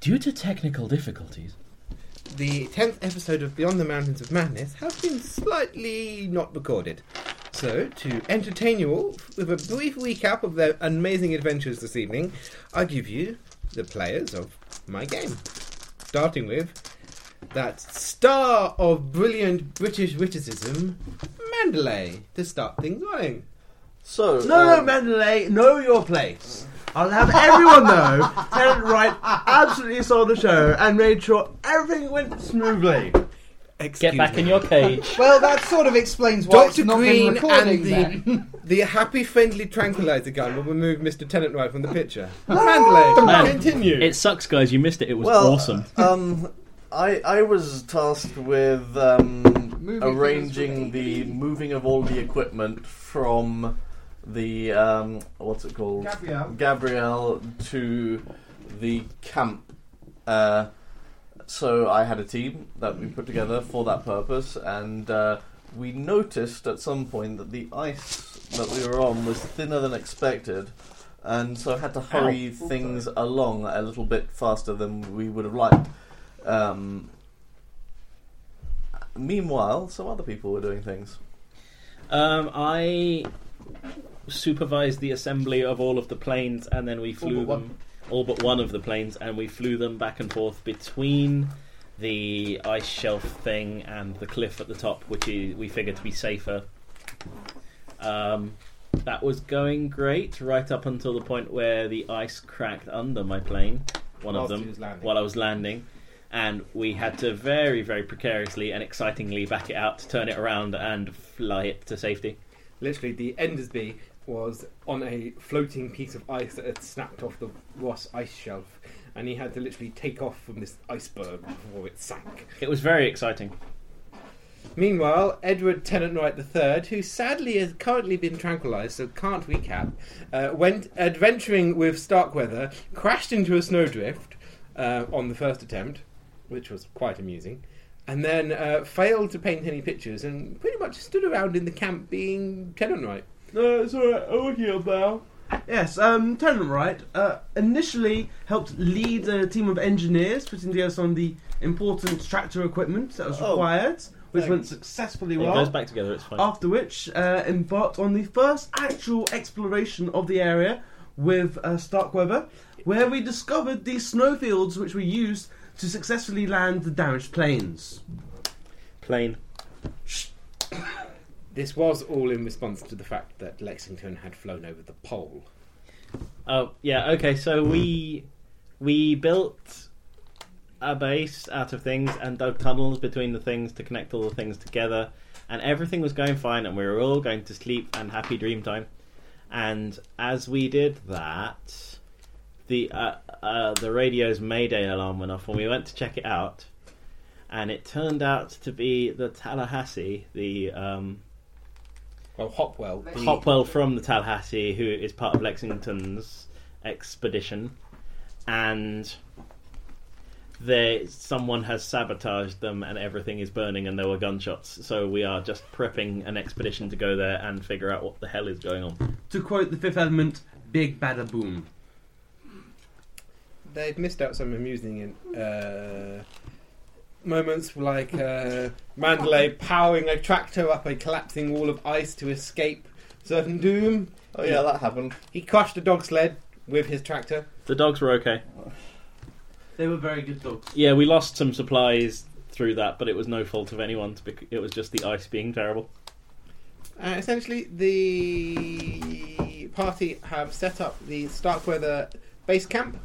Due to technical difficulties, the 10th episode of Beyond the Mountains of Madness has been slightly not recorded. So, to entertain you all with a brief recap of their amazing adventures this evening, I give you the players of my game. Starting with that star of brilliant British witticism, Mandalay, to start things going. So No, no, um, Mandalay, know your place. I'll have everyone know Tennant Wright absolutely saw the show and made sure everything went smoothly. Excuse get back me. in your cage. Well, that sort of explains why Dr. it's not Green been recording and the, then. the happy, friendly tranquilizer gun will remove Mr. Tennant Wright from the picture. Mandalay, Man, continue. It sucks, guys. You missed it. It was well, awesome. Um, I I was tasked with um, arranging the moving of all the equipment from the um, what's it called Gabrielle. Gabrielle to the camp. Uh, so I had a team that we put together for that purpose, and uh, we noticed at some point that the ice that we were on was thinner than expected, and so I had to hurry things along a little bit faster than we would have liked. Um, meanwhile, some other people were doing things. Um, I supervised the assembly of all of the planes, and then we flew but one. them, all but one of the planes, and we flew them back and forth between the ice shelf thing and the cliff at the top, which is, we figured to be safer. Um, that was going great right up until the point where the ice cracked under my plane, one Whilst of them, while I was landing. And we had to very, very precariously and excitingly back it out, turn it around, and fly it to safety. Literally, the Endersby was on a floating piece of ice that had snapped off the Ross ice shelf, and he had to literally take off from this iceberg before it sank. It was very exciting. Meanwhile, Edward Tennant Wright III, who sadly has currently been tranquilised, so can't recap, uh, went adventuring with Starkweather, crashed into a snowdrift uh, on the first attempt, which was quite amusing, and then uh, failed to paint any pictures and pretty much stood around in the camp being Tennant Wright. No, it's alright. Oh, here, Bow. Yes, um, Tennant Wright uh, initially helped lead a team of engineers putting together some of the important tractor equipment that was Oh, required, which went thanks. successfully It goes back together, it's fine. After which, uh, embarked on the first actual exploration of the area with uh, Starkweather, where we discovered the snowfields which were used to successfully land the damaged planes. Plane. This was all in response to the fact that Lexington had flown over the pole. Oh yeah, okay. So we we built a base out of things and dug tunnels between the things to connect all the things together, and everything was going fine, and we were all going to sleep and happy dream time. And as we did that, the uh, uh, the radio's Mayday alarm went off, and we went to check it out, and it turned out to be the Tallahassee, the um, Well, Hopwell. the- Hopwell from the Tallahassee, who is part of Lexington's expedition, and they someone has sabotaged them, and everything is burning, and there were gunshots. So we are just prepping an expedition to go there and figure out what the hell is going on. To quote the fifth element, Big Bada Boom. they've missed out some amusing uh, moments like uh, Mandalay powering a tractor up a collapsing wall of ice to escape certain doom. Oh yeah, that happened. He crushed a dog sled with his tractor. The dogs were okay. They were very good dogs. Yeah, we lost some supplies through that, but it was no fault of anyone's. bec- It was just the ice being terrible. Uh, essentially, the party have set up the Starkweather base camp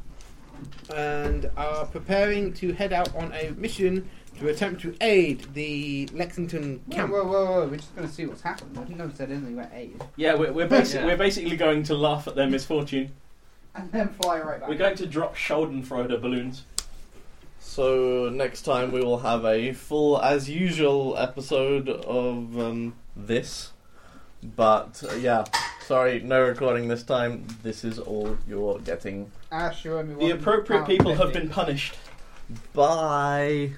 and are preparing to head out on a mission to attempt to aid the Lexington camp. whoa, whoa, whoa, we're just going to see what's happened. I didn't know it said anything about aid. Yeah, we're we're, basi- Yeah. we're basically going to laugh at their misfortune. And then fly right back. We're going to drop Schadenfreude balloons. So next time we will have a full, as usual, episode of um, this. But uh, yeah, sorry, no recording this time. This is all you're getting. Ash, you owe me The appropriate pound people have fifty. been punished. Bye.